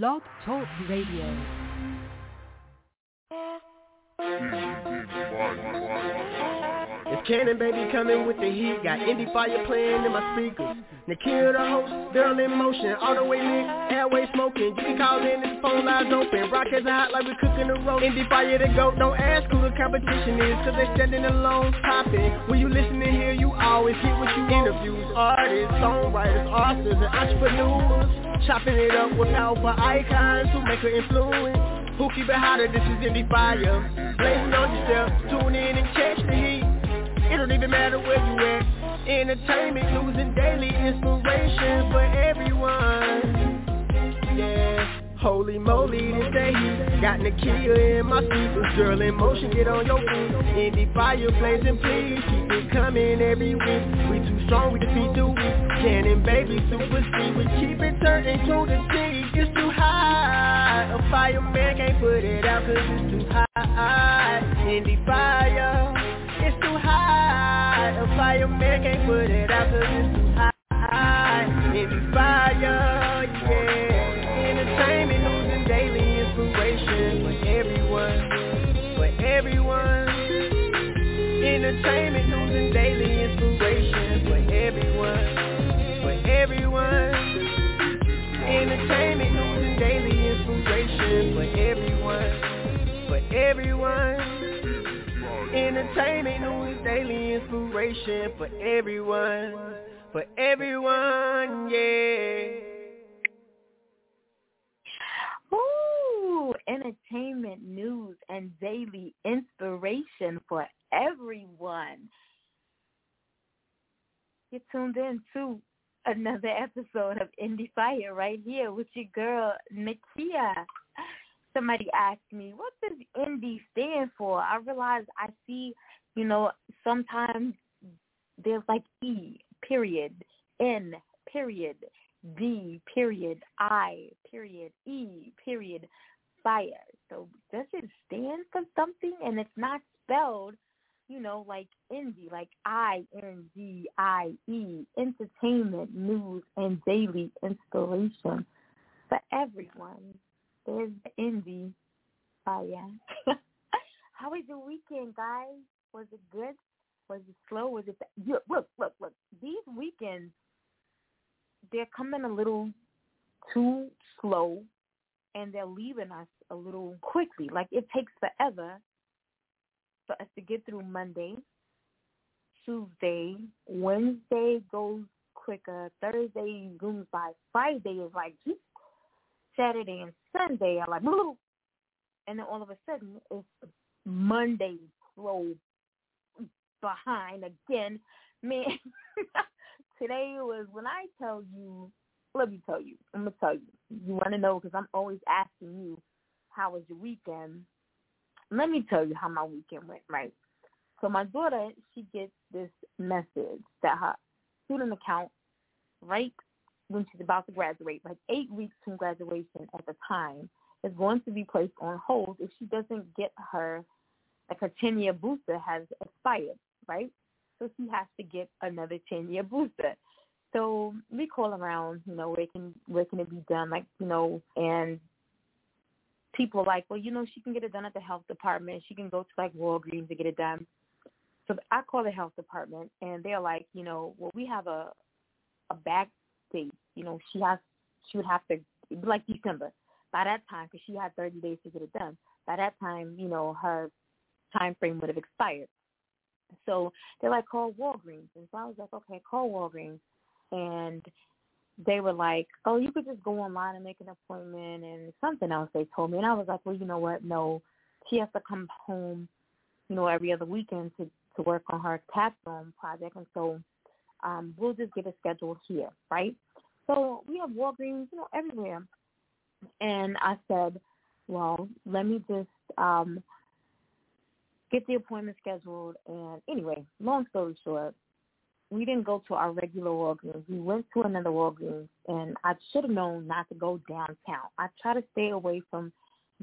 Blog Talk Radio. Hmm. Cannon Baby coming with the heat. Got Indie Fire playing in my speakers. Nakia the host, girl in motion, all the way mixed, airway smoking. You can call in, this phone lines open. Rockets are hot like we cooking a roast. Indie Fire to go, don't ask who the competition is, cause they standing alone popping. When you listen to hear, you always get what you. Interviews, artists, songwriters, authors, and entrepreneurs. Chopping it up with alpha icons who make an influence. Who keep it hotter, this is Indie Fire. Blazing on yourself, tune in and catch the heat. It don't even matter where you at. Entertainment, and daily inspiration for everyone. Yeah. Holy moly, this day Got Nakia in my speakers Girl in motion, get on your feet. Indie fire blazing, please Keep it coming every week. We too strong, we defeat the weak. Cannon baby, super speed. We keep it turning to the T. It's too high. A fireman can't put it out Cause it's too high. Indie fire It's too high fireman can't put it out Cause it's too high Indie fire, yeah entertainment, and daily inspiration for everyone, for everyone. Entertainment, and daily inspiration for everyone, for everyone. Entertainment, and daily inspiration for everyone, for everyone. Entertainment, inspiration for everyone, for everyone, yeah. Ooh, entertainment news and daily inspiration for everyone. You're tuned in to another episode of Indie Fire right here with your girl, Nakia. Somebody asked me, what does indie stand for? I realized I see, you know, sometimes there's like E, period, N, period, D period I period E period fire. So does it stand for something? And it's not spelled, you know, like indie, like I N D I E, entertainment, news, and daily inspiration for everyone. There's the indie fire. How was your weekend, guys? Was it good? Was it slow? Was it? Look, look, look, look. These weekends they're coming a little too slow and they're leaving us a little quickly. Like it takes forever for us to get through Monday, Tuesday, Wednesday goes quicker, Thursday zooms by, Friday is like Saturday and Sunday are like and then all of a sudden it's Monday slow behind again. Man today was when I tell you, let me tell you, I'm gonna tell you. You want to know because I'm always asking you, how was your weekend? Let me tell you how my weekend went. Right. So my daughter, she gets this message that her student account, right when she's about to graduate, like eight weeks from graduation at the time, is going to be placed on hold if she doesn't get her, like her 10-year booster has expired, right? so she has to get another 10 year booster. So we call around, you know, where can where can it be done? Like, you know, and people are like, well, you know, she can get it done at the health department. She can go to like Walgreens to get it done. So I call the health department, and they're like, you know, well, we have a a back date. You know, she has she would have to like December by that time because she had 30 days to get it done. By that time, you know, her time frame would have expired. So they're like, call Walgreens. And so I was like, okay, call Walgreens. And they were like, oh, you could just go online and make an appointment and something else they told me. And I was like, well, you know what? No, she has to come home, you know, every other weekend to, to work on her capstone project. And so um, we'll just get a schedule here, right? So we have Walgreens, you know, everywhere. And I said, well, let me just um, get the appointment scheduled. And anyway, long story short, we didn't go to our regular Walgreens. We went to another Walgreens, and I should have known not to go downtown. I try to stay away from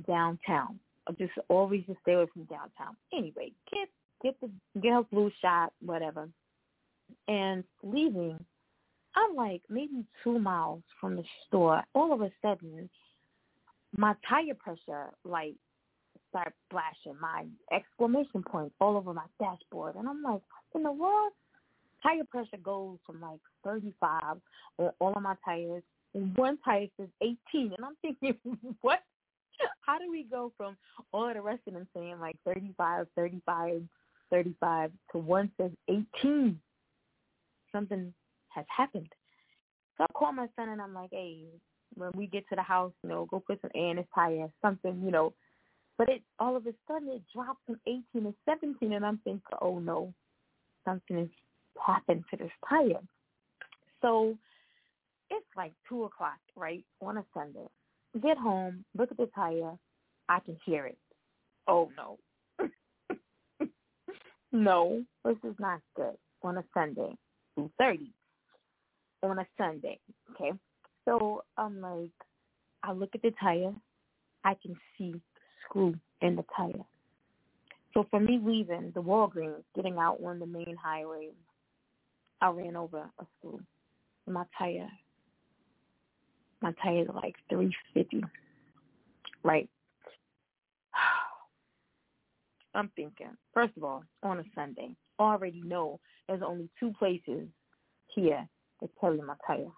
downtown. I just always just stay away from downtown. Anyway, get get the get her flu shot, whatever. And leaving, I'm like maybe two miles from the store. All of a sudden, my tire pressure light start flashing, my exclamation points all over my dashboard, and I'm like, in the world? Tire pressure goes from like 35 on all of my tires, and one tire says 18, and I'm thinking, what? How do we go from all of the rest of them saying like 35, 35, 35 to one says 18? Something has happened. So I call my son and I'm like, hey, when we get to the house, you know, go put some air in his tire, something, you know. But it all of a sudden it drops from 18 to 17, and I'm thinking, oh no, something has happened to this tire. So it's like two o'clock, right, on a Sunday. Get home, look at the tire, I can hear it. Oh no. no, this is not good on a Sunday. Two thirty on a Sunday. Okay. So I'm like I look at the tire, I can see screw in the tire. So for me leaving the Walgreens, getting out on the main highway, I ran over a screw. My tire my tire is like three fifty. Right. I'm thinking, first of all, on a Sunday, I already know there's only two places here that carry my tire.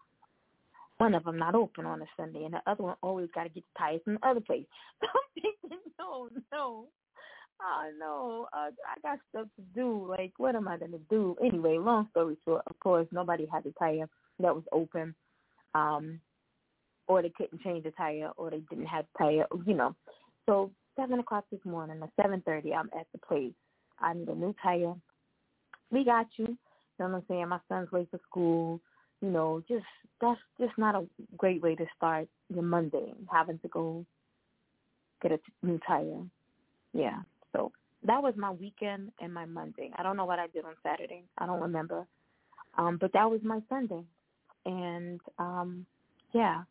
One of them not open on a Sunday, and the other one always got to get the tires from the other place. I'm thinking, no, no, oh no, uh, I got stuff to do. Like, what am I gonna do? Anyway, long story short, of course, nobody had the tire that was open. Um, or they couldn't change the tire, or they didn't have tire, you know. So seven o'clock this morning, at seven thirty, I'm at the place. I need a new tire. We got you. You know what I'm saying? My son's late for school. You know, just that's just not a great way to start your Monday, having to go get a new tire. Yeah. So that was my weekend and my Monday. I don't know what I did on Saturday. I don't remember. Um, but that was my Sunday. And um yeah,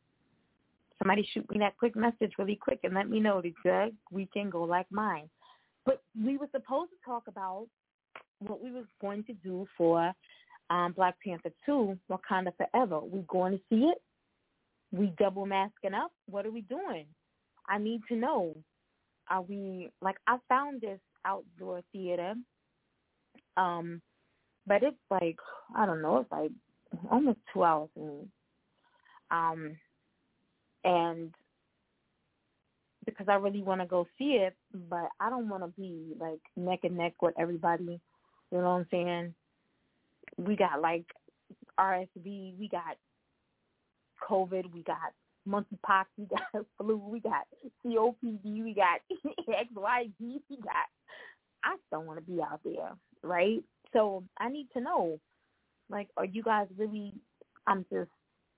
somebody shoot me that quick message really quick and let me know did your weekend go like mine. But we were supposed to talk about what we was going to do for um, Black Panther 2, Wakanda Forever. We going to see it? We double masking up? What are we doing? I need to know. Are we like I found this outdoor theater, um, but it's like I don't know, it's like almost two hours and um and because I really want to go see it, but I don't want to be like neck and neck with everybody. You know what I'm saying? We got like RSV, we got COVID, we got monkeypox, we got flu, we got COPD, we got XYZ, we got. I don't want to be out there, right? So I need to know, like, are you guys really? I'm just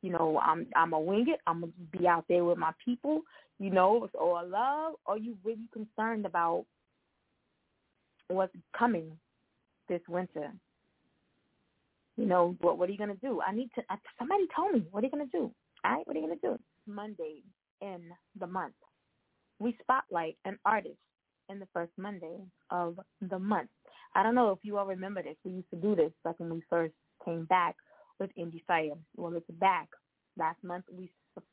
you know, I'm I'm a wing it. I'm gonna be out there with my people. You know, all love. Are you really concerned about what's coming this winter? You know, what what are you gonna do? I need to. Somebody tell me what are you gonna do? All right, what are you gonna do? Monday in the month, we spotlight an artist in the first Monday of the month. I don't know if you all remember this. We used to do this back when we first came back with Indie Fire. Well, it's back. Last month we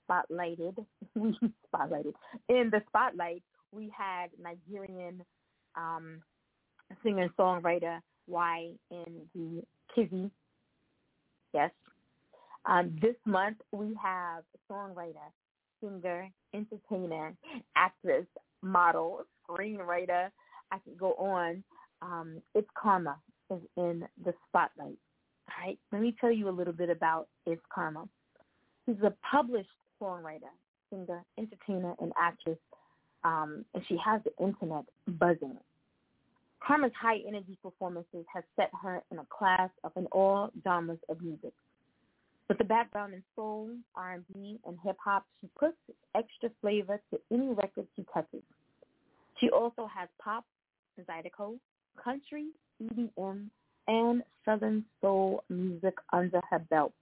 spotlighted, we spotlighted, in the spotlight we had Nigerian um, singer and songwriter D Kizzy. Yes. Um, this month we have songwriter, singer, entertainer, actress, model, screenwriter. I could go on. Um, it's Karma is in the spotlight. All right, let me tell you a little bit about It's Karma. She's a published songwriter, singer, entertainer, and actress, um, and she has the internet buzzing. Karma's high energy performances have set her in a class of in all genres of music. With a background in soul, R&B, and hip hop, she puts extra flavor to any record she touches. She also has pop, zydeco, country, EDM, and Southern Soul music under her belt.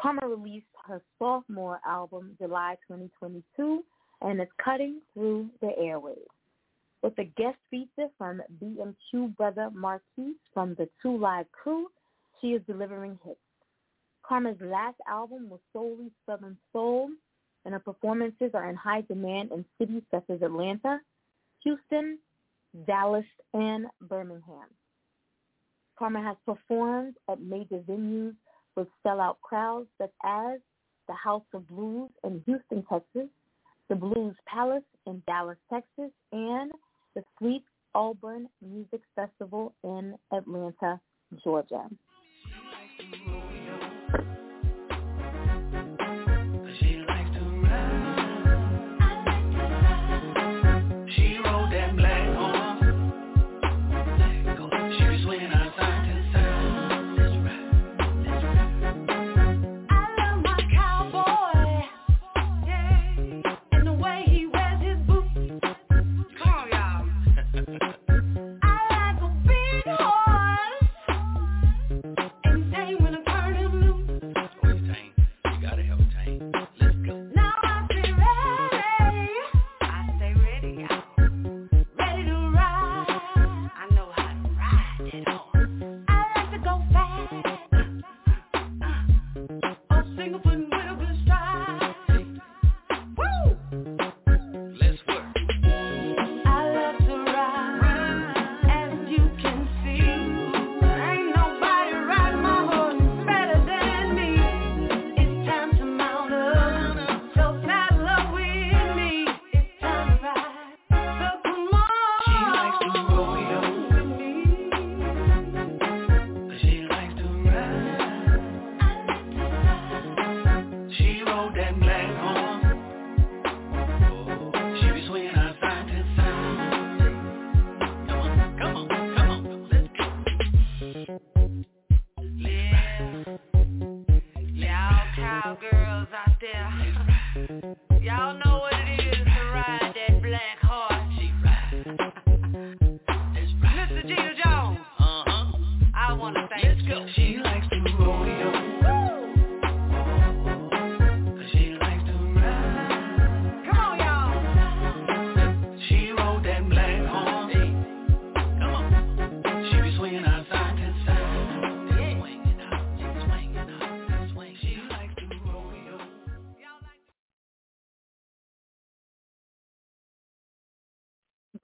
Karma released her sophomore album July 2022 and is cutting through the airwaves. With a guest feature from BMQ brother Marquis from the Two Live Crew, she is delivering hits. Karma's last album was solely Southern Soul, and her performances are in high demand in cities such as Atlanta, Houston, Dallas, and Birmingham. Karma has performed at major venues with sellout crowds such as the House of Blues in Houston, Texas, the Blues Palace in Dallas, Texas, and the Sweet Auburn Music Festival in Atlanta, Georgia.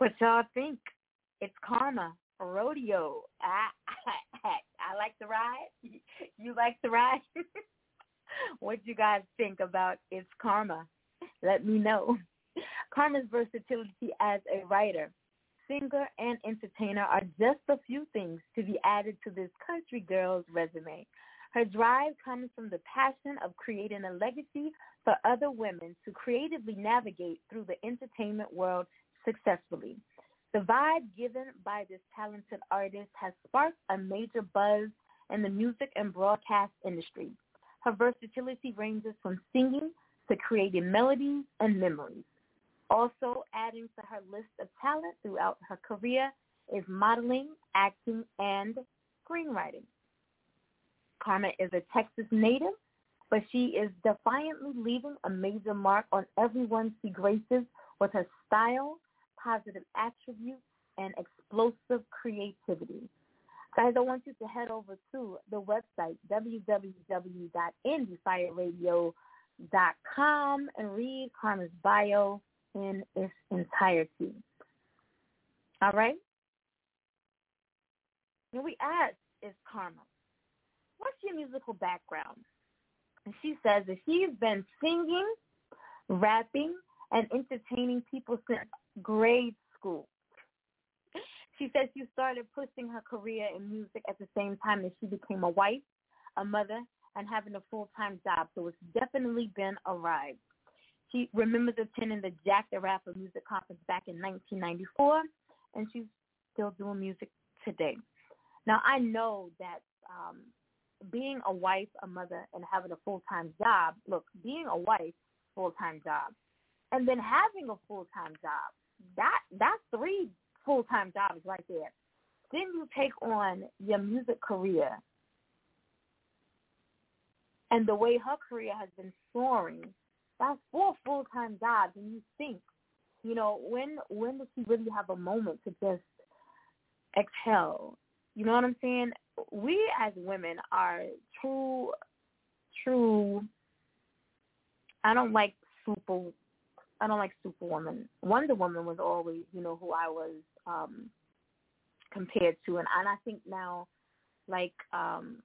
What y'all think? It's karma, rodeo. I, I, I like the ride. You like the ride? what you guys think about It's Karma? Let me know. Karma's versatility as a writer, singer, and entertainer are just a few things to be added to this country girl's resume. Her drive comes from the passion of creating a legacy for other women to creatively navigate through the entertainment world successfully. The vibe given by this talented artist has sparked a major buzz in the music and broadcast industry. Her versatility ranges from singing to creating melodies and memories. Also adding to her list of talent throughout her career is modeling, acting, and screenwriting. Karma is a Texas native, but she is defiantly leaving a major mark on everyone she graces with her style, positive attributes, and explosive creativity. Guys, I want you to head over to the website, www.indiefireradio.com, and read Karma's bio in its entirety. All right? And we asked, is Karma, what's your musical background? And she says that she's been singing, rapping, and entertaining people since grade school. She said she started pushing her career in music at the same time that she became a wife, a mother, and having a full-time job. So it's definitely been a ride. She remembers attending the Jack the Rapper Music Conference back in 1994, and she's still doing music today. Now, I know that um, being a wife, a mother, and having a full-time job, look, being a wife, full-time job, and then having a full-time job, that that's three full time jobs right there. Then you take on your music career and the way her career has been soaring, that's four full time jobs and you think, you know, when when does she really have a moment to just exhale? You know what I'm saying? We as women are true true I don't like super. I don't like Superwoman. Wonder Woman was always, you know, who I was um compared to, and and I think now, like, um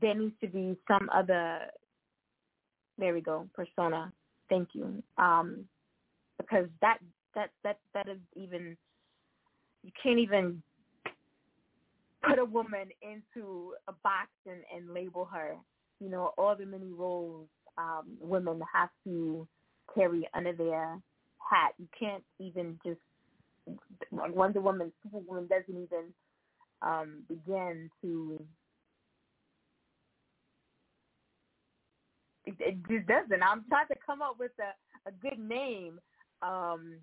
there needs to be some other. There we go, persona. Thank you. Um, because that that that that is even you can't even put a woman into a box and, and label her. You know, all the many roles um, women have to carry under their hat. You can't even just Wonder Woman, Superwoman doesn't even um, begin to. It, it just doesn't. I'm trying to come up with a, a good name. Um,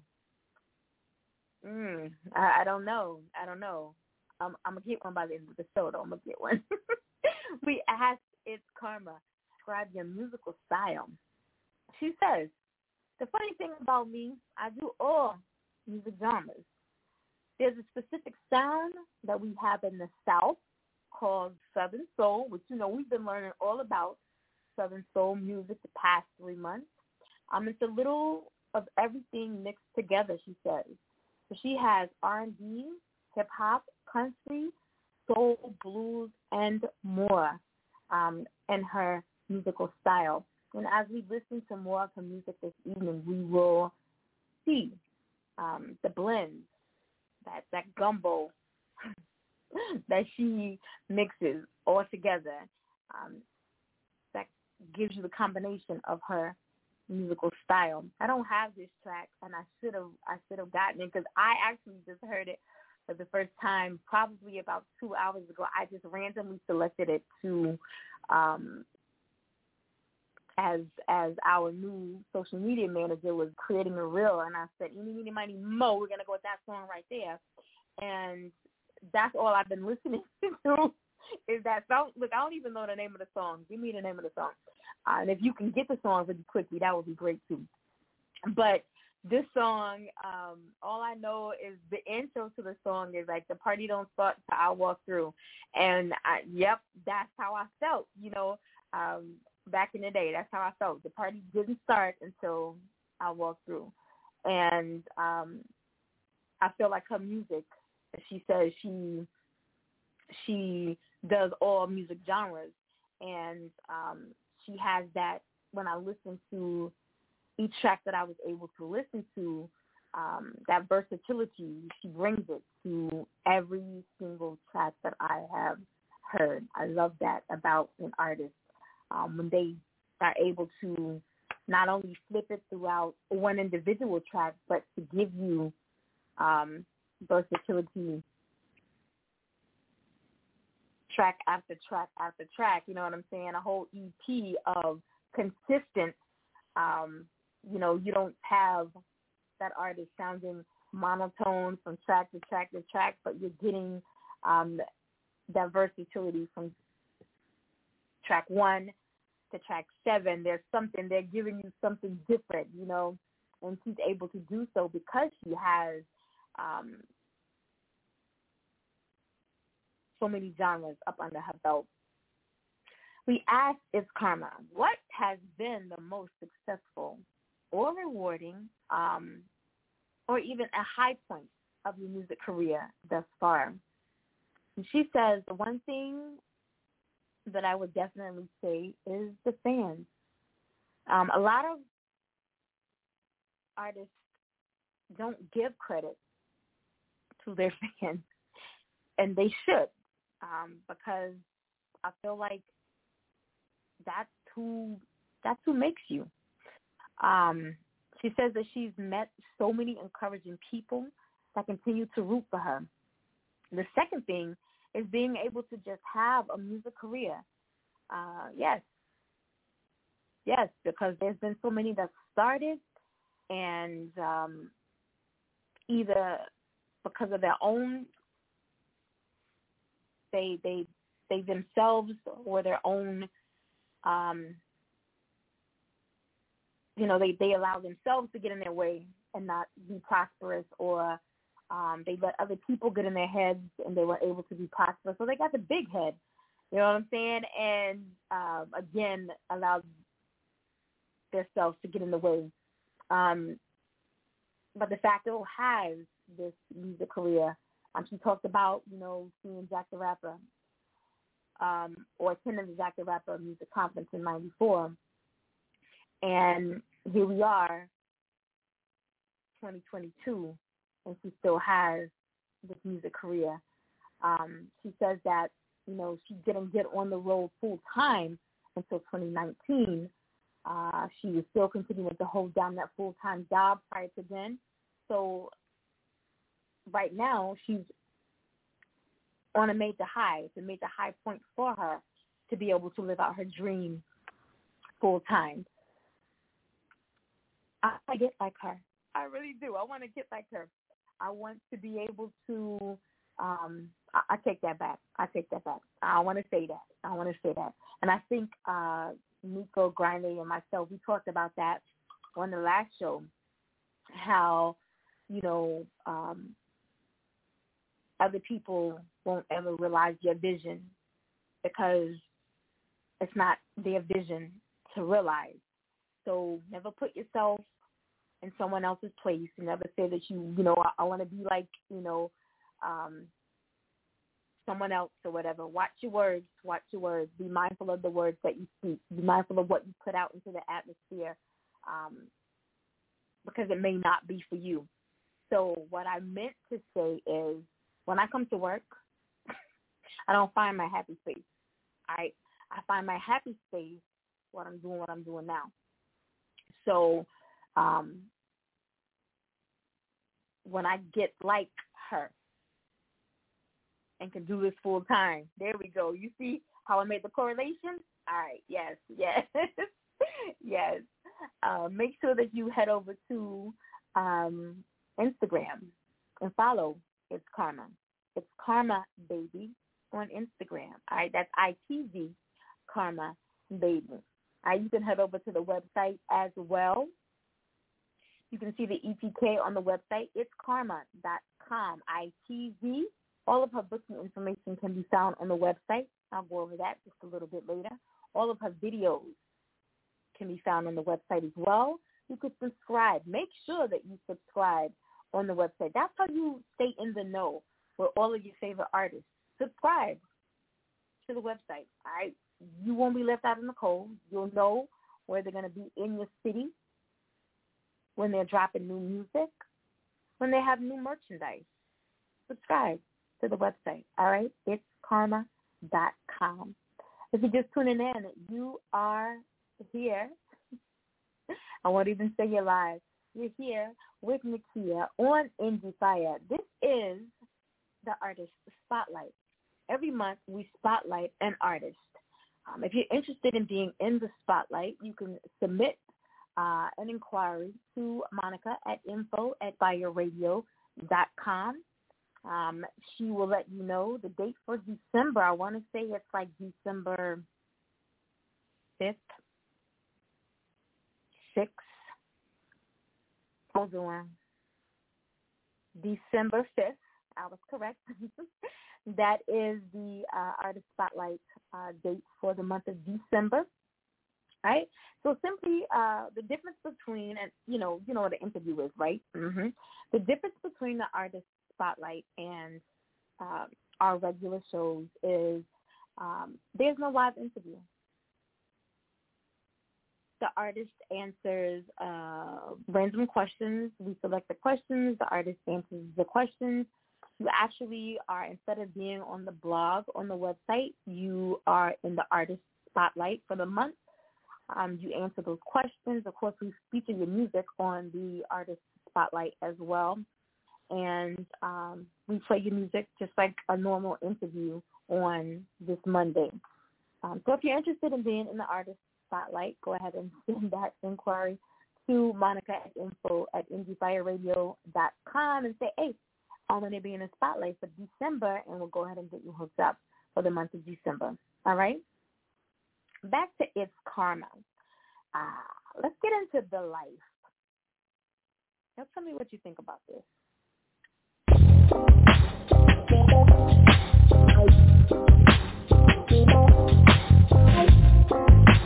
mm, I, I don't know. I don't know. I'm, I'm gonna get one by the end of the show. Though I'm gonna get one. we asked it's karma. Describe your musical style. She says, the funny thing about me, I do all music genres. There's a specific sound that we have in the South called Southern Soul, which you know we've been learning all about Southern Soul music the past three months. Um, it's a little of everything mixed together, she says. So she has R&B, hip hop, country, soul, blues, and more um, in her musical style. And as we listen to more of her music this evening, we will see um, the blends, that that gumbo that she mixes all together. Um, that gives you the combination of her musical style. I don't have this track, and I should have I should have gotten it because I actually just heard it for the first time probably about two hours ago. I just randomly selected it to um, as as our new social media manager was creating a reel, and I said, "Eeny, meeny, miny, mo, we're gonna go with that song right there," and that's all I've been listening to is that song. Look, I don't even know the name of the song. Give me the name of the song, uh, and if you can get the song really quickly, that would be great too. But this song, um, all I know is the intro to the song is like the party don't start till I walk through, and I, yep, that's how I felt. You know, um, back in the day, that's how I felt. The party didn't start until I walked through, and um, I feel like her music. She says she she does all music genres, and um, she has that. When I listen to each track that I was able to listen to, um, that versatility, she brings it to every single track that I have heard. I love that about an artist um, when they are able to not only flip it throughout one individual track, but to give you um, versatility track after track after track. You know what I'm saying? A whole EP of consistent um, you know, you don't have that artist sounding monotone from track to track to track, but you're getting um, that versatility from track one to track seven. There's something, they're giving you something different, you know, and she's able to do so because she has um, so many genres up under her belt. We asked Is Karma, what has been the most successful or rewarding um, or even a high point of your music career thus far. And she says the one thing that I would definitely say is the fans. Um, a lot of artists don't give credit to their fans, and they should, um, because I feel like that's who that's who makes you. Um, she says that she's met so many encouraging people that continue to root for her. The second thing is being able to just have a music career. Uh, yes. Yes, because there's been so many that started and um, either because of their own they they they themselves or their own um, you know, they, they allow themselves to get in their way and not be prosperous or um, they let other people get in their heads and they were able to be prosperous. So they got the big head. You know what I'm saying? And um, again, allowed themselves to get in the way. Um, but the fact Facto has this music career. Um, she talked about, you know, seeing Jack the Rapper um, or attending the Jack the Rapper music conference in 94. And here we are, 2022, and she still has this music career. Um, she says that, you know, she didn't get on the road full time until 2019. Uh, she was still continuing to hold down that full-time job prior to then. So right now she's on a major high. It's a major high point for her to be able to live out her dream full time. I, I get like her. I really do. I want to get like her. I want to be able to. Um, I, I take that back. I take that back. I want to say that. I want to say that. And I think uh, Nico Grande and myself, we talked about that on the last show. How you know um, other people won't ever realize your vision because it's not their vision to realize. So never put yourself in someone else's place. and never say that you, you know, I, I want to be like, you know, um, someone else or whatever. Watch your words. Watch your words. Be mindful of the words that you speak. Be mindful of what you put out into the atmosphere, um, because it may not be for you. So what I meant to say is, when I come to work, I don't find my happy space. I I find my happy space when I'm doing what I'm doing now. So um, when I get like her and can do this full time, there we go. You see how I made the correlation? All right. Yes. Yes. yes. Uh, make sure that you head over to um, Instagram and follow It's Karma. It's Karma Baby on Instagram. All right, that's ITV Karma Baby. All right, you can head over to the website as well. You can see the EPK on the website. It's karma.com. ITV. All of her booking information can be found on the website. I'll go over that just a little bit later. All of her videos can be found on the website as well. You could subscribe. Make sure that you subscribe on the website. That's how you stay in the know with all of your favorite artists subscribe to the website. All right, you won't be left out in the cold. You'll know where they're going to be in your city when they're dropping new music, when they have new merchandise. Subscribe to the website. All right, it's karma.com. If you're just tuning in, you are here. I won't even say you're live. You're here with Nakia on Indie Fire. This is the Artist Spotlight every month we spotlight an artist. Um, if you're interested in being in the spotlight, you can submit uh, an inquiry to Monica at info at fireradio.com. Um, she will let you know the date for December. I want to say it's like December 5th, 6th. Hold on. December 5th. I was correct. That is the uh, artist spotlight uh, date for the month of December. Right. So simply uh, the difference between and you know you know what an interview is, right? Mm-hmm. The difference between the artist spotlight and uh, our regular shows is um, there's no live interview. The artist answers uh, random questions. We select the questions. The artist answers the questions you actually are instead of being on the blog on the website, you are in the artist spotlight for the month. Um, you answer those questions. Of course, we feature your music on the artist spotlight as well, and um, we play your music just like a normal interview on this Monday. Um, so if you're interested in being in the artist spotlight, go ahead and send that inquiry to Monica at info at indiefireradio.com and say, hey, I'm going to be in the spotlight for December, and we'll go ahead and get you hooked up for the month of December. All right? Back to It's Karma. Uh, let's get into the life. Now tell me what you think about this.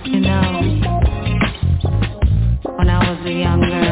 You know, when I was a girl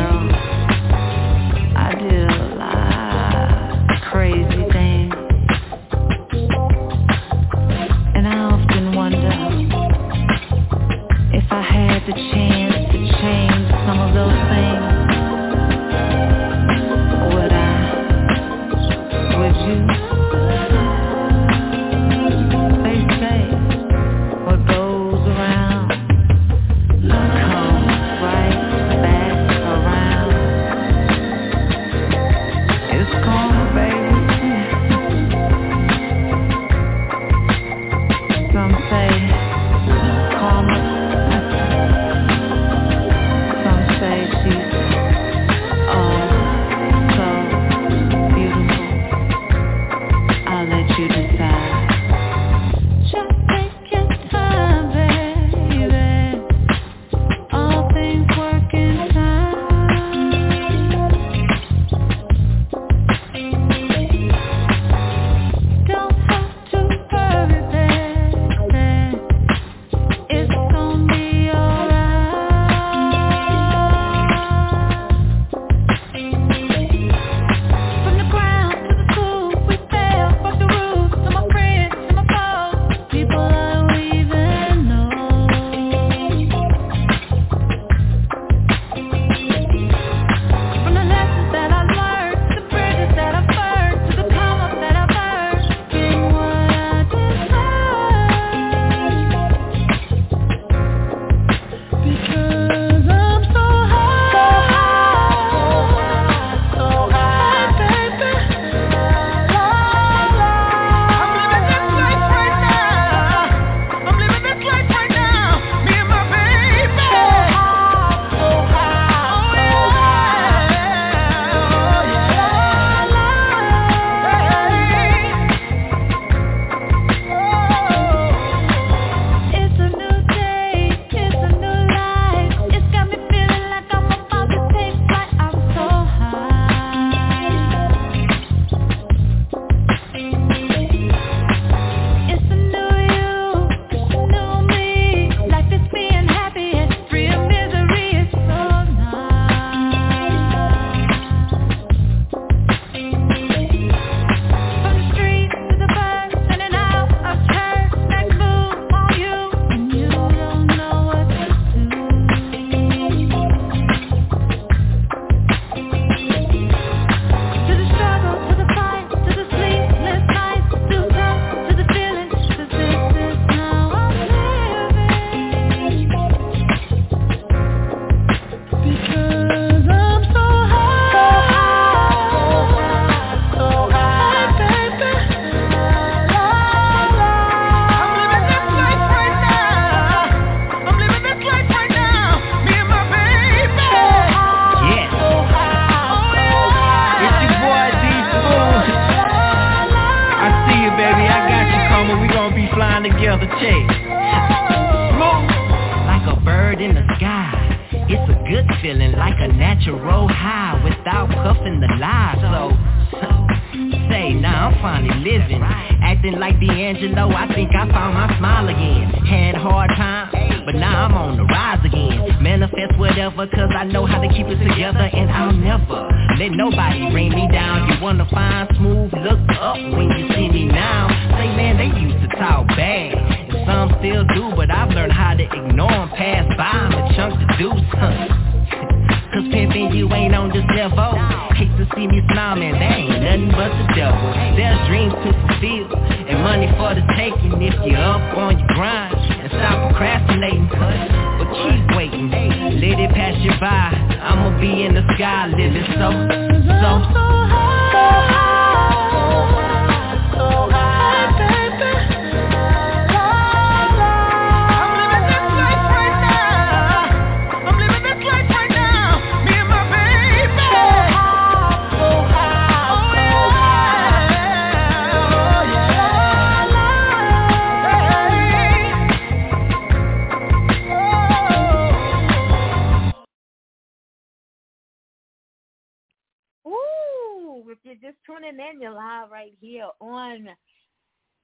just tuning in, you're live right here on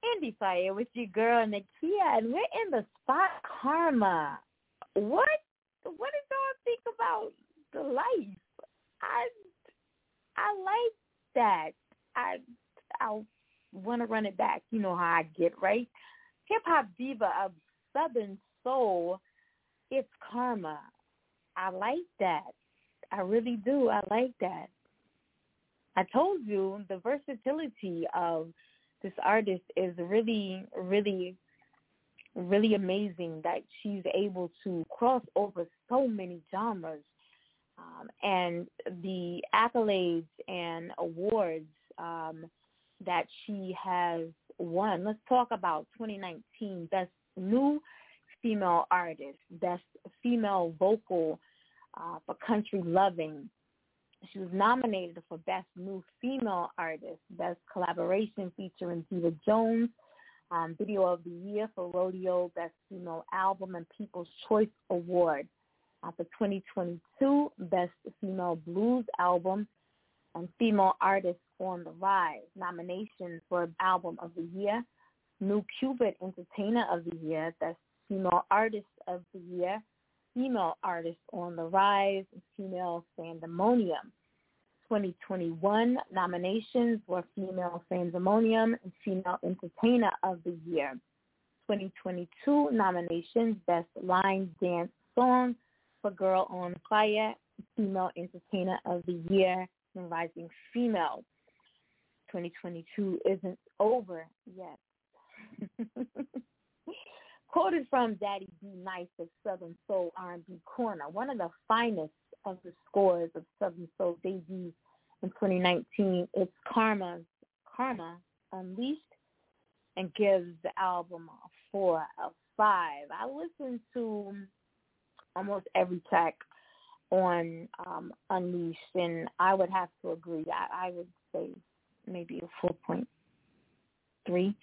Indie Fire with your girl Nakia, and we're in the spot Karma. What what did y'all think about the life? I I like that. I I want to run it back. You know how I get right. Hip hop diva of Southern soul. It's Karma. I like that. I really do. I like that. I told you the versatility of this artist is really, really, really amazing that she's able to cross over so many genres. Um, and the accolades and awards um, that she has won. Let's talk about 2019 Best New Female Artist, Best Female Vocal uh, for Country Loving, she was nominated for Best New Female Artist, Best Collaboration featuring Diva Jones, um, Video of the Year for Rodeo, Best Female Album, and People's Choice Award. Uh, for 2022, Best Female Blues Album and Female Artist on the Rise. Nominations for Album of the Year, New Cupid Entertainer of the Year, Best Female Artist of the Year, Female Artist on the Rise, Female Fandemonium. 2021 nominations were Female Fandemonium and Female Entertainer of the Year. 2022 nominations, Best Line Dance Song for Girl on Fire, Female Entertainer of the Year, and Rising Female. 2022 isn't over yet. Quoted from Daddy B. Nice of Southern Soul R&B Corner, one of the finest of the scores of Southern Soul debuts in 2019. It's Karma's Karma Unleashed and gives the album a four out of five. I listened to almost every track on um, Unleashed, and I would have to agree. I, I would say maybe a four point three,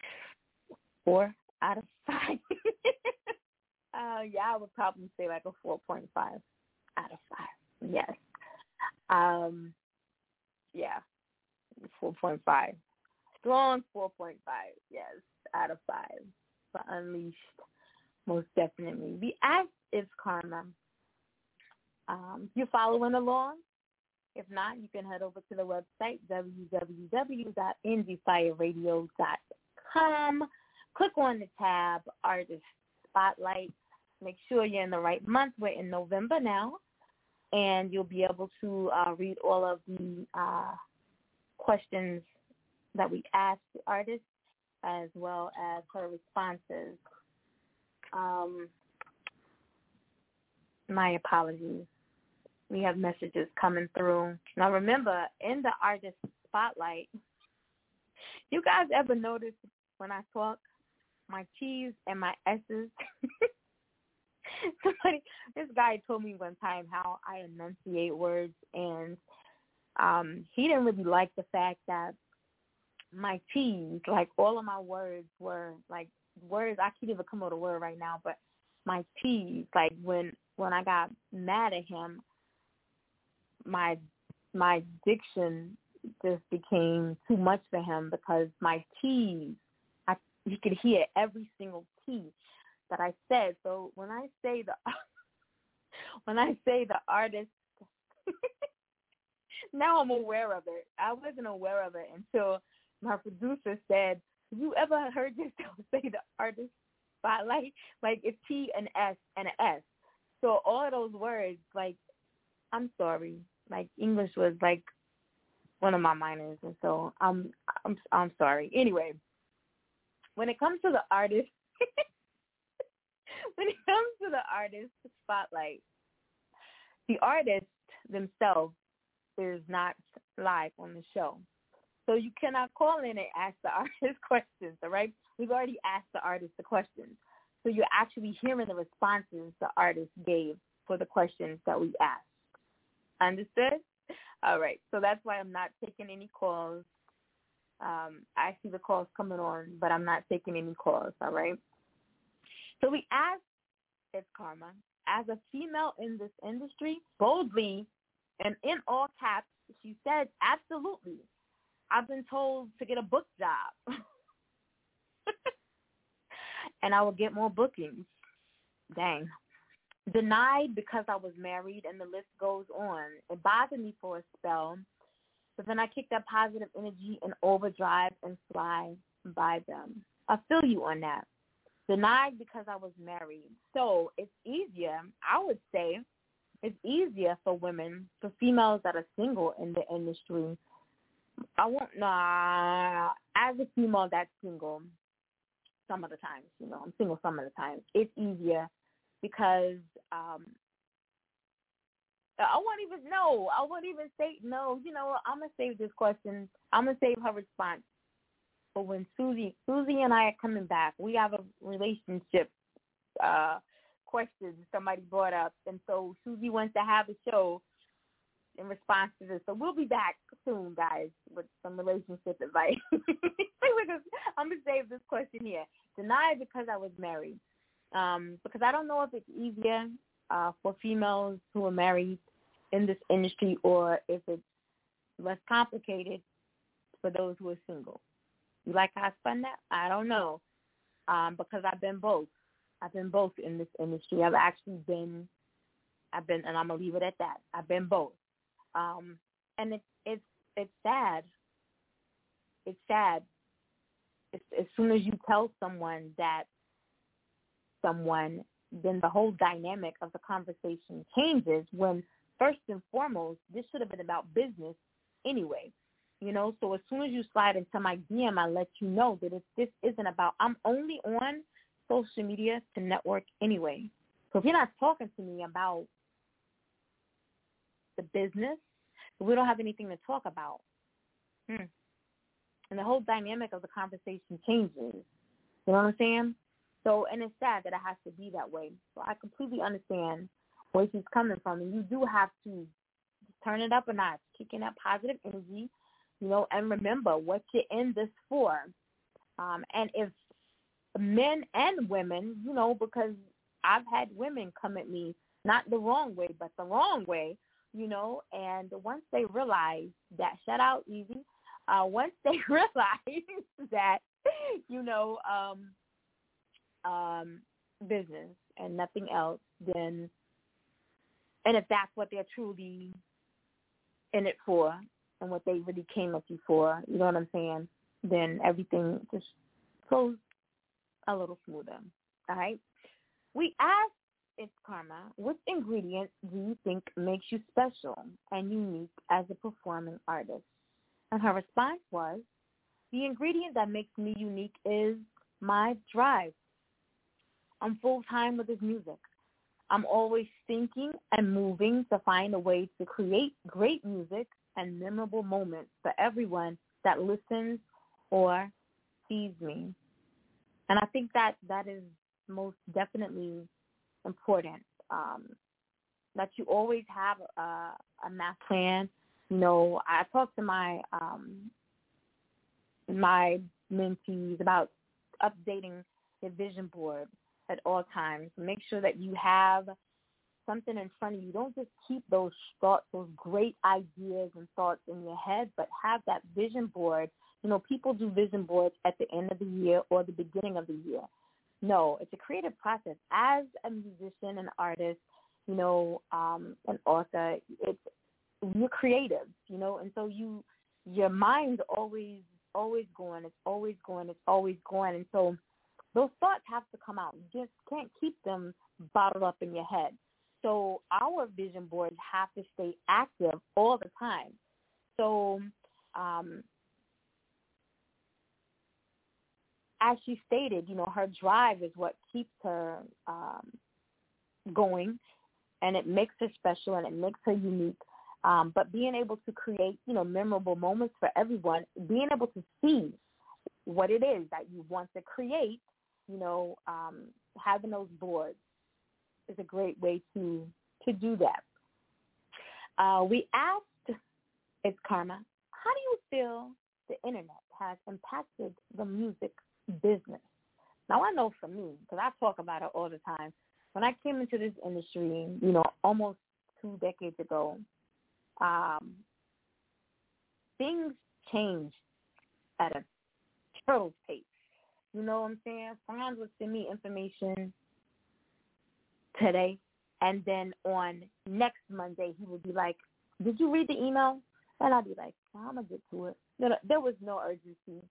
four out of five. uh, yeah, I would probably say like a 4.5 out of 5. Yes. Um, yeah, 4.5. Strong 4.5, yes, out of 5 for Unleashed, most definitely. The act is Karma. Um, you're following along, if not, you can head over to the website, www.indiefireradio.com click on the tab Artist Spotlight. Make sure you're in the right month. We're in November now, and you'll be able to uh, read all of the uh, questions that we asked the artist, as well as her responses. Um, my apologies. We have messages coming through. Now remember, in the artist spotlight, you guys ever notice when I talk, my T's and my S's. Somebody, this guy told me one time how I enunciate words, and um, he didn't really like the fact that my T's, like all of my words, were like words I can't even come up with a word right now, but my T's like when when I got mad at him, my my diction just became too much for him because my T's He could hear every single T that I said. So when I say the when I say the artist now I'm aware of it. I wasn't aware of it until my producer said, Have you ever heard yourself say the artist spotlight? Like it's T and S and an S. So all those words, like I'm sorry. Like English was like one of my minors and so I'm I'm I'm sorry. Anyway, when it comes to the artist when it comes to the artist spotlight, the artists themselves is not live on the show. So you cannot call in and ask the artist questions, all right? We've already asked the artist the questions. So you're actually hearing the responses the artist gave for the questions that we asked. Understood? All right. So that's why I'm not taking any calls. Um, I see the calls coming on, but I'm not taking any calls, all right? So we asked it's Karma, as a female in this industry, boldly and in all caps, she said, absolutely. I've been told to get a book job. and I will get more bookings. Dang. Denied because I was married and the list goes on. It bothered me for a spell. But then I kicked that positive energy in overdrive and fly by them. I feel you on that. Denied because I was married. So it's easier, I would say, it's easier for women, for females that are single in the industry. I won't nah as a female that's single, some of the times, you know, I'm single some of the times. It's easier because um I won't even know. I won't even say no. You know, I'm gonna save this question. I'm gonna save her response. But when Susie, Susie and I are coming back, we have a relationship uh questions somebody brought up. And so Susie wants to have a show in response to this. So we'll be back soon, guys, with some relationship advice. I'm to save this question here. Deny because I was married. Um, because I don't know if it's easier uh, for females who are married in this industry or if it's less complicated for those who are single. You like how I spun that? I don't know. Um, because I've been both. I've been both in this industry. I've actually been, I've been, and I'm gonna leave it at that. I've been both, um, and it's it's it's sad. It's sad. It's, as soon as you tell someone that someone, then the whole dynamic of the conversation changes. When first and foremost, this should have been about business anyway. You know, so as soon as you slide into my DM, I let you know that if this isn't about, I'm only on social media to network anyway. So if you're not talking to me about the business, we don't have anything to talk about. Hmm. And the whole dynamic of the conversation changes. You know what I'm saying? So, and it's sad that it has to be that way. So I completely understand where she's coming from. And you do have to turn it up a notch, kicking that positive energy, you know, and remember what you're in this for. Um, and if men and women, you know, because I've had women come at me not the wrong way, but the wrong way, you know, and once they realize that, shut out easy, uh, once they realize that, you know, um, um, business and nothing else, then, and if that's what they're truly in it for and what they really came at you for, you know what I'm saying, then everything just flows a little smoother. All right. We asked it's Karma, which ingredient do you think makes you special and unique as a performing artist? And her response was, the ingredient that makes me unique is my drive. I'm full time with this music. I'm always thinking and moving to find a way to create great music and memorable moments for everyone that listens or sees me. And I think that that is most definitely important. Um, that you always have a, a math plan. You know, I talk to my um, my mentees about updating their vision board at all times. Make sure that you have something in front of you. Don't just keep those thoughts, those great ideas and thoughts in your head, but have that vision board. You know, people do vision boards at the end of the year or the beginning of the year. No, it's a creative process. As a musician, an artist, you know, um, an author, it's you're creative, you know, and so you your mind's always always going, it's always going, it's always going, and so those thoughts have to come out. You just can't keep them bottled up in your head. So our vision boards have to stay active all the time. So um, as she stated, you know, her drive is what keeps her um, going, and it makes her special and it makes her unique. Um, but being able to create, you know, memorable moments for everyone, being able to see what it is that you want to create, you know, um, having those boards is a great way to to do that. Uh, we asked, it's Karma, how do you feel the internet has impacted the music business? Now I know for me, because I talk about it all the time. When I came into this industry, you know, almost two decades ago, um, things changed at a turtle's pace. You know what I'm saying? Franz would send me information today, and then on next Monday he would be like, "Did you read the email?" And I'd be like, "I'm gonna get to it." There was no urgency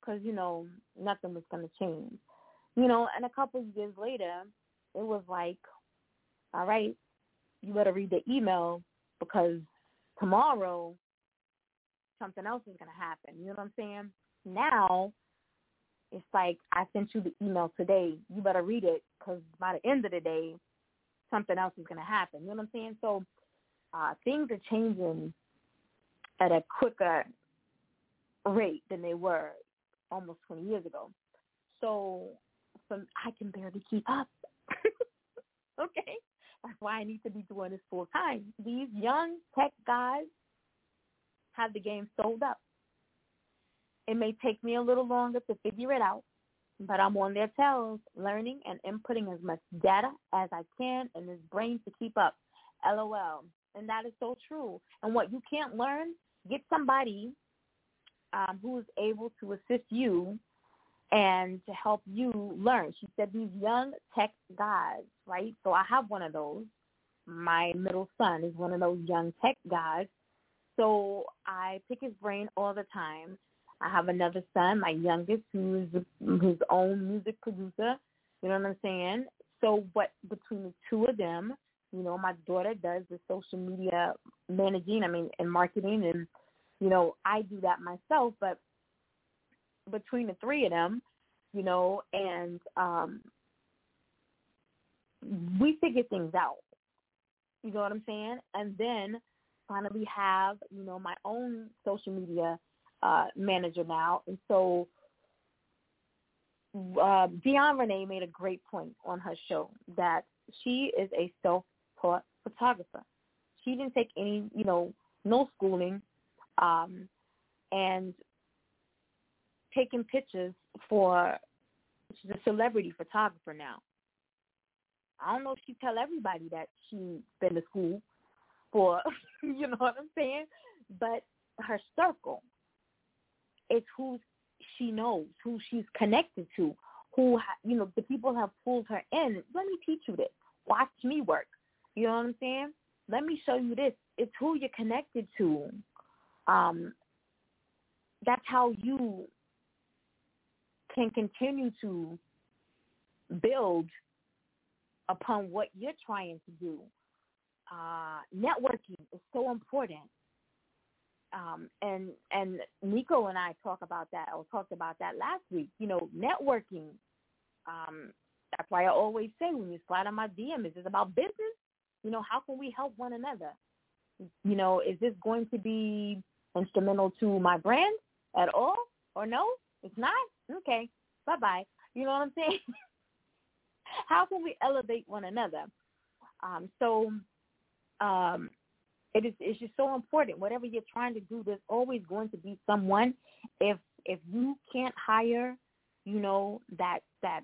because you know nothing was gonna change. You know, and a couple of years later, it was like, "All right, you better read the email because tomorrow something else is gonna happen." You know what I'm saying? Now it's like I sent you the email today. You better read it because by the end of the day, something else is going to happen. You know what I'm saying? So uh, things are changing at a quicker rate than they were almost 20 years ago. So from, I can barely keep up. okay? That's why I need to be doing this full time. These young tech guys have the game sold up. It may take me a little longer to figure it out, but I'm on their tails, learning and inputting as much data as I can in this brain to keep up. LOL. And that is so true. And what you can't learn, get somebody um, who is able to assist you and to help you learn. She said these young tech guys, right? So I have one of those. My middle son is one of those young tech guys. So I pick his brain all the time I have another son, my youngest, who's his own music producer. You know what I'm saying? So what between the two of them, you know, my daughter does the social media managing, I mean, and marketing, and you know, I do that myself. But between the three of them, you know, and um, we figure things out. You know what I'm saying? And then finally have, you know, my own social media uh, manager now, and so uh, Dion Renee made a great point on her show that she is a self-taught photographer. She didn't take any, you know, no schooling, um, and taking pictures for. She's a celebrity photographer now. I don't know if she tell everybody that she's been to school for, you know what I'm saying, but her circle it's who she knows, who she's connected to, who you know the people have pulled her in. Let me teach you this. Watch me work. You know what I'm saying? Let me show you this. It's who you're connected to. Um, that's how you can continue to build upon what you're trying to do. Uh, networking is so important um, and and Nico and I talk about that or talked about that last week. You know, networking. Um, that's why I always say when you slide on my DM, is this about business? You know, how can we help one another? You know, is this going to be instrumental to my brand at all, or no? It's not. Okay, bye bye. You know what I'm saying? how can we elevate one another? Um, so um, it is it's just so important. Whatever you're trying to do, there's always going to be someone. If if you can't hire you know, that that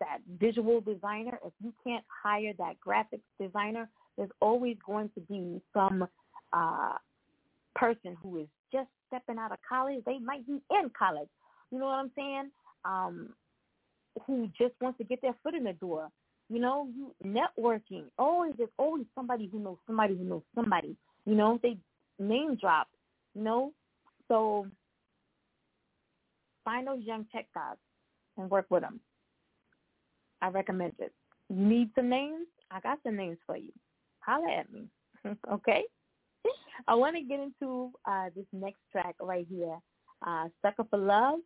that visual designer, if you can't hire that graphics designer, there's always going to be some uh, person who is just stepping out of college. They might be in college. You know what I'm saying? Um, who just wants to get their foot in the door. You know, you networking. Always there's always somebody who knows somebody who knows somebody. You know, they name drop. You know, so find those young tech guys and work with them. I recommend it. You need some names? I got some names for you. Holla at me. okay? I want to get into uh, this next track right here, uh, Sucker for Love.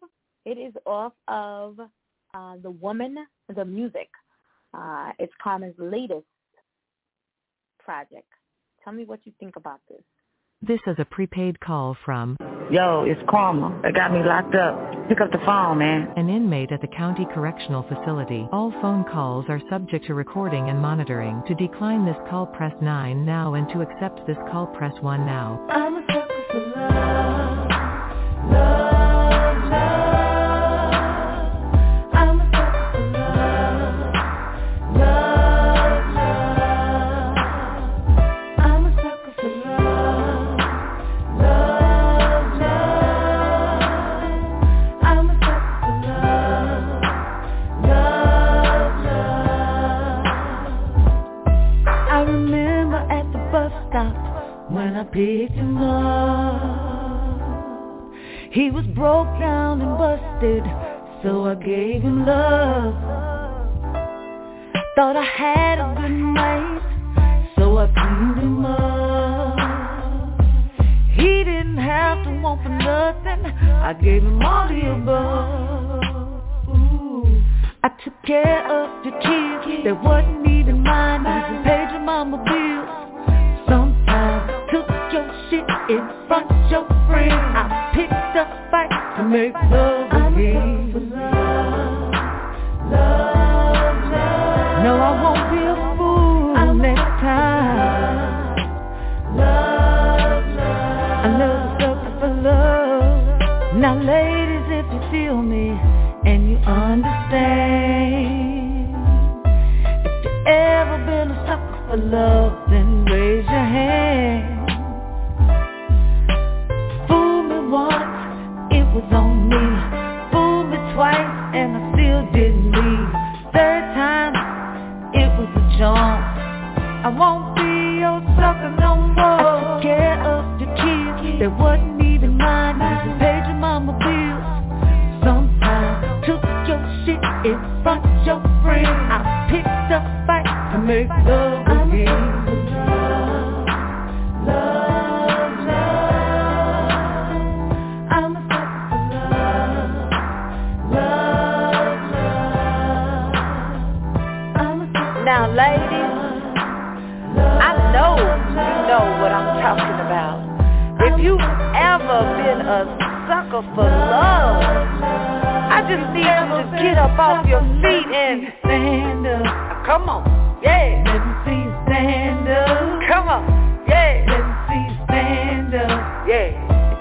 It is off of uh, The Woman, The Music. Uh, it's Karma's latest project. Tell me what you think about this. This is a prepaid call from Yo, it's Karma. They got me locked up. Pick up the phone, man. An inmate at the county correctional facility. All phone calls are subject to recording and monitoring. To decline this call, press 9 now and to accept this call, press 1 now. That wasn't even mine. Even paid your mama bills. Sometimes took your shit in front your friend. I picked up fight to make love ever been a sucker for love, I just need you to get up off your feet and stand up. Come on, yeah. Let me see you stand up. Come on, yeah. Let me see you stand up. Yeah.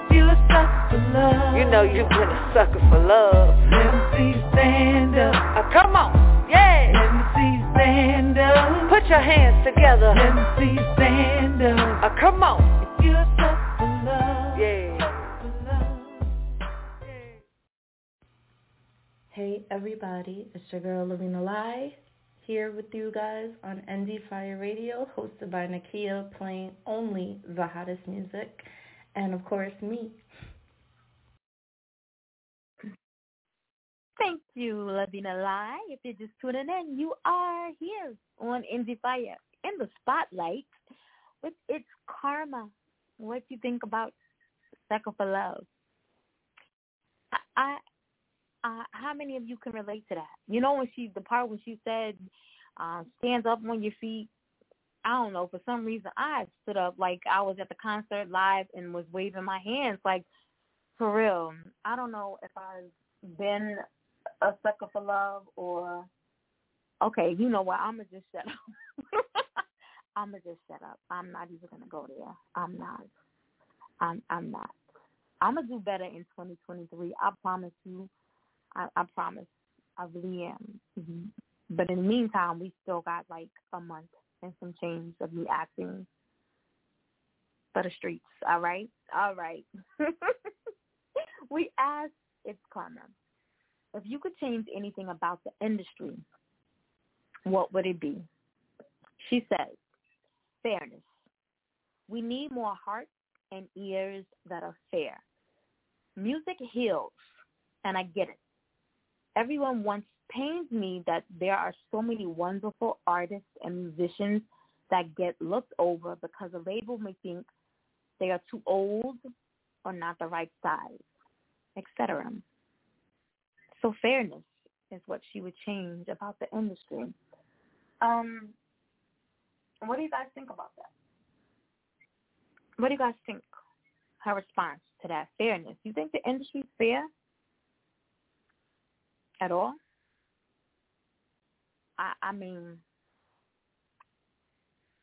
If you a sucker for love, you know you've been a sucker for love. Let me see you stand up. Uh, come on, yeah. Let me see you stand up. Put your hands together. Let me see you stand up. Uh, come on. Hey everybody, it's your girl Lavina Lai here with you guys on Indie Fire Radio, hosted by Nakia, playing only the hottest music, and of course me. Thank you, Lavina Lai. If you're just tuning in, you are here on Indie Fire in the spotlight with its karma. What do you think about Sucker for Love? I, I, how many of you can relate to that? You know when she, the part when she said, uh, "Stands up on your feet." I don't know. For some reason, I stood up like I was at the concert live and was waving my hands, like for real. I don't know if I've been a sucker for love or okay, you know what? I'm gonna just shut up. I'm gonna just shut up. I'm not even gonna go there. I'm not. I'm I'm not. I'm gonna do better in 2023. I promise you. I, I promise. I really am. Mm-hmm. But in the meantime, we still got like a month and some change of me acting for the streets. All right, all right. we asked it's karma. If you could change anything about the industry, what would it be? She says, fairness. We need more hearts and ears that are fair. Music heals, and I get it. Everyone wants pains me that there are so many wonderful artists and musicians that get looked over because a label may think they are too old or not the right size, etc. So fairness is what she would change about the industry. Um, what do you guys think about that? What do you guys think? Her response to that fairness. You think the industry's fair at all? I, I mean,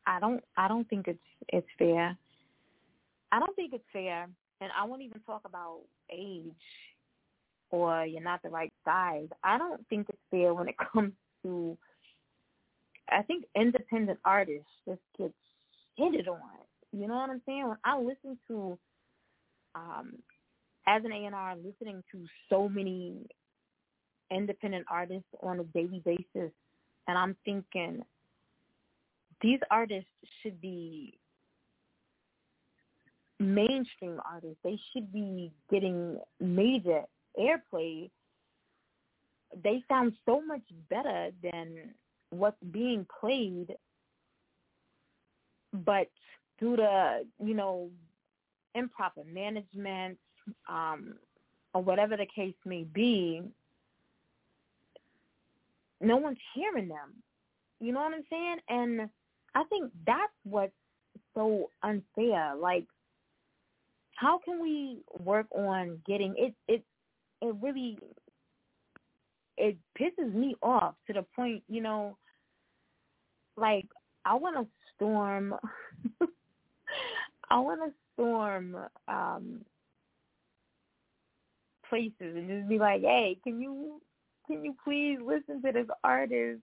I don't. I don't think it's it's fair. I don't think it's fair, and I won't even talk about age or you're not the right size. I don't think it's fair when it comes to. I think independent artists just get hit on. You know what I'm saying? When I listen to, um, as an A&R, listening to so many independent artists on a daily basis, and I'm thinking these artists should be mainstream artists. They should be getting major airplay. They sound so much better than what's being played, but due to you know improper management um, or whatever the case may be, no one's hearing them. You know what I'm saying? And I think that's what's so unfair. Like, how can we work on getting it? It it really it pisses me off to the point, you know, like I want to storm. I want to storm um places and just be like, "Hey, can you can you please listen to this artist?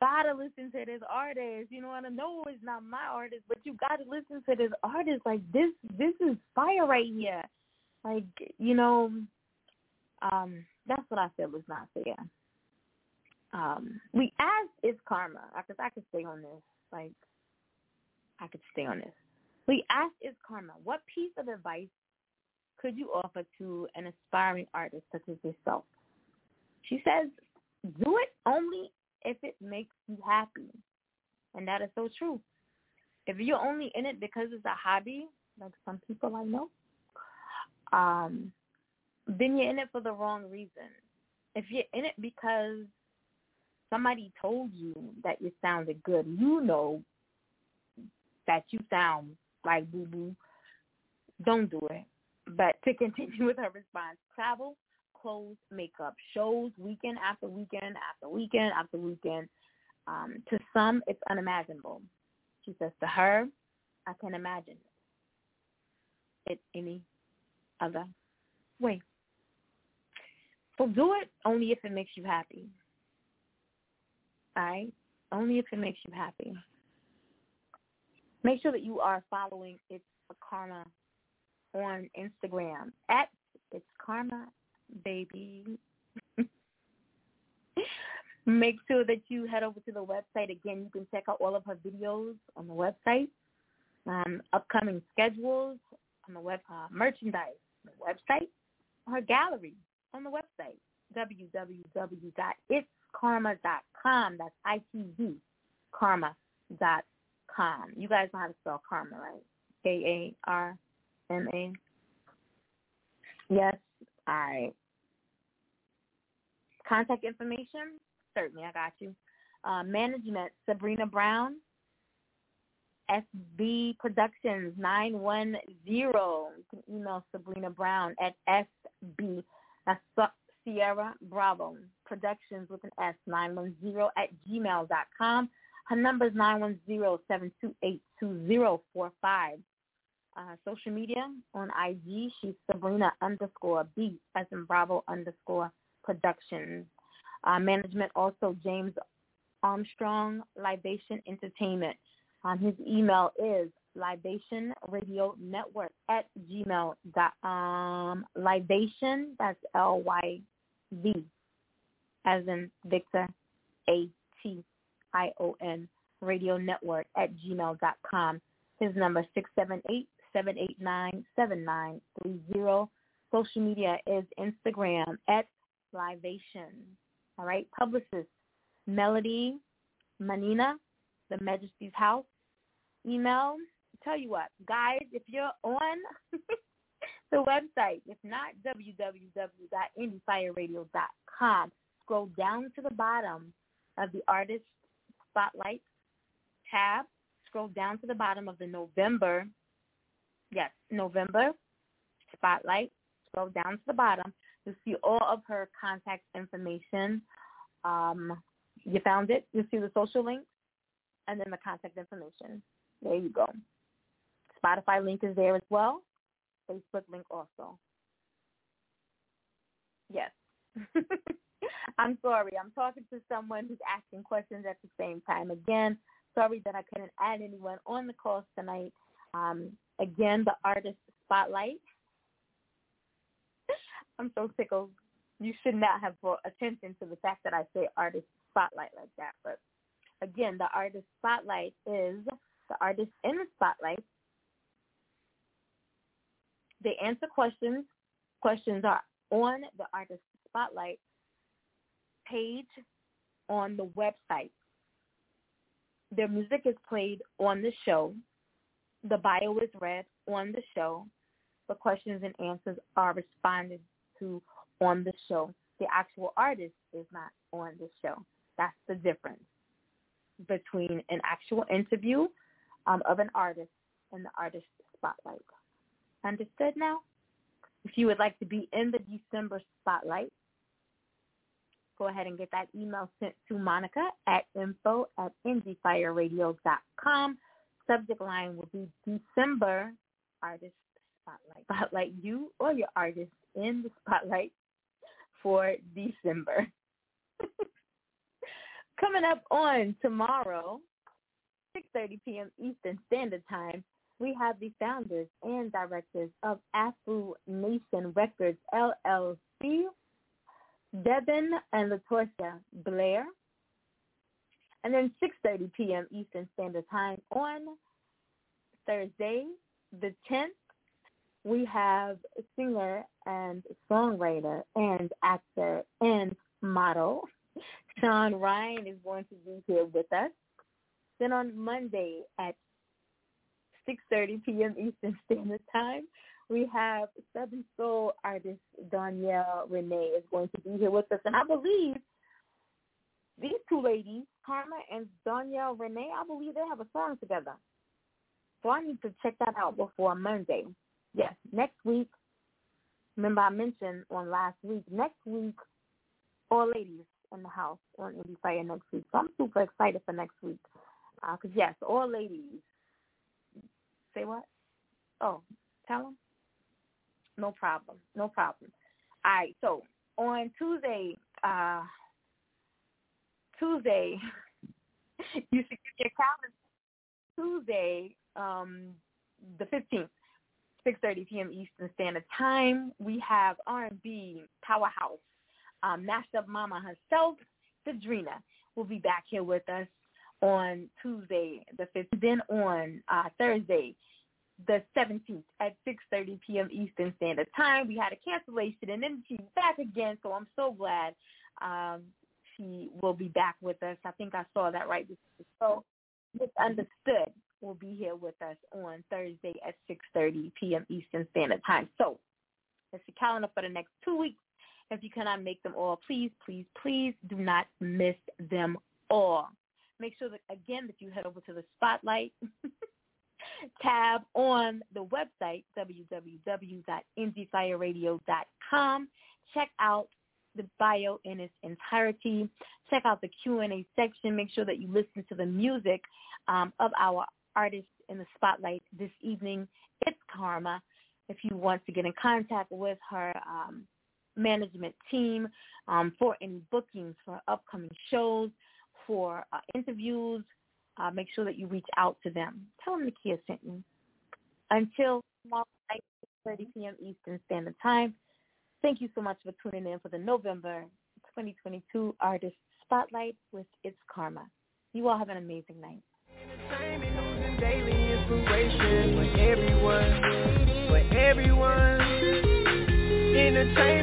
Gotta listen to this artist. You know what I know it's not my artist, but you gotta listen to this artist. Like this, this is fire right here. Like you know, um, that's what I feel is not fair. Um, we asked is karma because I could stay on this. Like I could stay on this. We asked is karma. What piece of advice could you offer to an aspiring artist such as yourself? She says, do it only if it makes you happy. And that is so true. If you're only in it because it's a hobby, like some people I know, um, then you're in it for the wrong reason. If you're in it because somebody told you that you sounded good, you know that you sound like boo boo, don't do it. But to continue with her response, travel, clothes, makeup, shows, weekend after weekend after weekend after weekend. Um, to some, it's unimaginable. She says to her, I can imagine it any other way. So do it only if it makes you happy. All right? Only if it makes you happy. Make sure that you are following It's Karma on Instagram at It's Karma Baby. Make sure that you head over to the website. Again, you can check out all of her videos on the website. Um, upcoming schedules on the web, uh, merchandise on the website, her gallery on the website, www.itzkarma.com. That's I-T-Z, karma.com. You guys know how to spell karma, right? K-A-R-M-A. Yes, all right. Contact information? Certainly, I got you. Uh, management, Sabrina Brown, SB Productions 910. You can email Sabrina Brown at SB that's Sierra Bravo Productions with an S, 910 at gmail dot com. Her number is 910-728-2045. Uh, social media on IG, she's Sabrina underscore B as in Bravo underscore Productions. Uh, management also James Armstrong, Lyvation Entertainment. Um, his email is lyvation radio network at gmail dot um lyvation that's L Y V as in Victor A T I O N radio network at gmail dot com. His number six seven eight seven eight nine seven nine three zero. Social media is Instagram at Lyvation. All right. Publicist Melody Manina, the Majesty's House. Email tell you what, guys, if you're on the website, if not www.indiefireradio.com, scroll down to the bottom of the artist spotlight tab. Scroll down to the bottom of the November, yes, November spotlight. Scroll down to the bottom. You'll see all of her contact information. Um, you found it. You'll see the social links and then the contact information. There you go. Spotify link is there as well. Facebook link also. Yes. I'm sorry. I'm talking to someone who's asking questions at the same time. Again, sorry that I couldn't add anyone on the call tonight. Um, again, the artist spotlight. I'm so tickled. You should not have brought attention to the fact that I say artist spotlight like that. But again, the artist spotlight is the artist in the spotlight they answer questions. Questions are on the Artist Spotlight page on the website. Their music is played on the show. The bio is read on the show. The questions and answers are responded to on the show. The actual artist is not on the show. That's the difference between an actual interview um, of an artist and the artist spotlight. Understood now? If you would like to be in the December spotlight, go ahead and get that email sent to Monica at info at indiefireradio.com. Subject line will be December Artist Spotlight. Spotlight you or your artist in the spotlight for December. Coming up on tomorrow, 6.30 p.m. Eastern Standard Time, we have the founders and directors of Afro Nation Records LLC, Devin and Latoya Blair. And then 6.30 p.m. Eastern Standard Time on Thursday, the 10th, we have singer and songwriter and actor and model Sean Ryan is going to be here with us. Then on Monday at 6.30 p.m. Eastern Standard Time. We have Southern Soul artist Danielle Renee is going to be here with us. And I believe these two ladies, Karma and Danielle Renee, I believe they have a song together. So I need to check that out before Monday. Yes, next week. Remember I mentioned on last week, next week, all ladies in the house on Indie Fire next week. So I'm super excited for next week. Because, uh, yes, all ladies Say what? Oh, tell them. No problem. No problem. All right. So on Tuesday, uh, Tuesday, you should get your calendar. Tuesday, um, the fifteenth, six thirty p.m. Eastern Standard Time. We have R and B powerhouse, um, mashed up mama herself, Cedrina, will be back here with us on Tuesday the 5th. Then on uh, Thursday, the 17th at 6.30 p.m. Eastern Standard Time. We had a cancellation and then she's back again, so I'm so glad um, she will be back with us. I think I saw that right. So Misunderstood will be here with us on Thursday at 6.30 p.m. Eastern Standard Time. So that's the calendar for the next two weeks. If you cannot make them all, please, please, please do not miss them all. Make sure that, again, that you head over to the Spotlight tab on the website, www.indiefireradio.com. Check out the bio in its entirety. Check out the Q&A section. Make sure that you listen to the music um, of our artist in the spotlight this evening. It's Karma. If you want to get in contact with her, um, management team um, for any bookings for upcoming shows, for uh, interviews. Uh, make sure that you reach out to them. Tell them Nakia sent you. Until tomorrow night, 30 p.m. Eastern Standard Time. Thank you so much for tuning in for the November 2022 Artist Spotlight with It's Karma. You all have an amazing night. Entertainment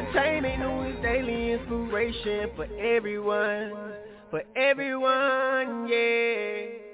Entertainment news, daily inspiration for everyone, for everyone, yeah.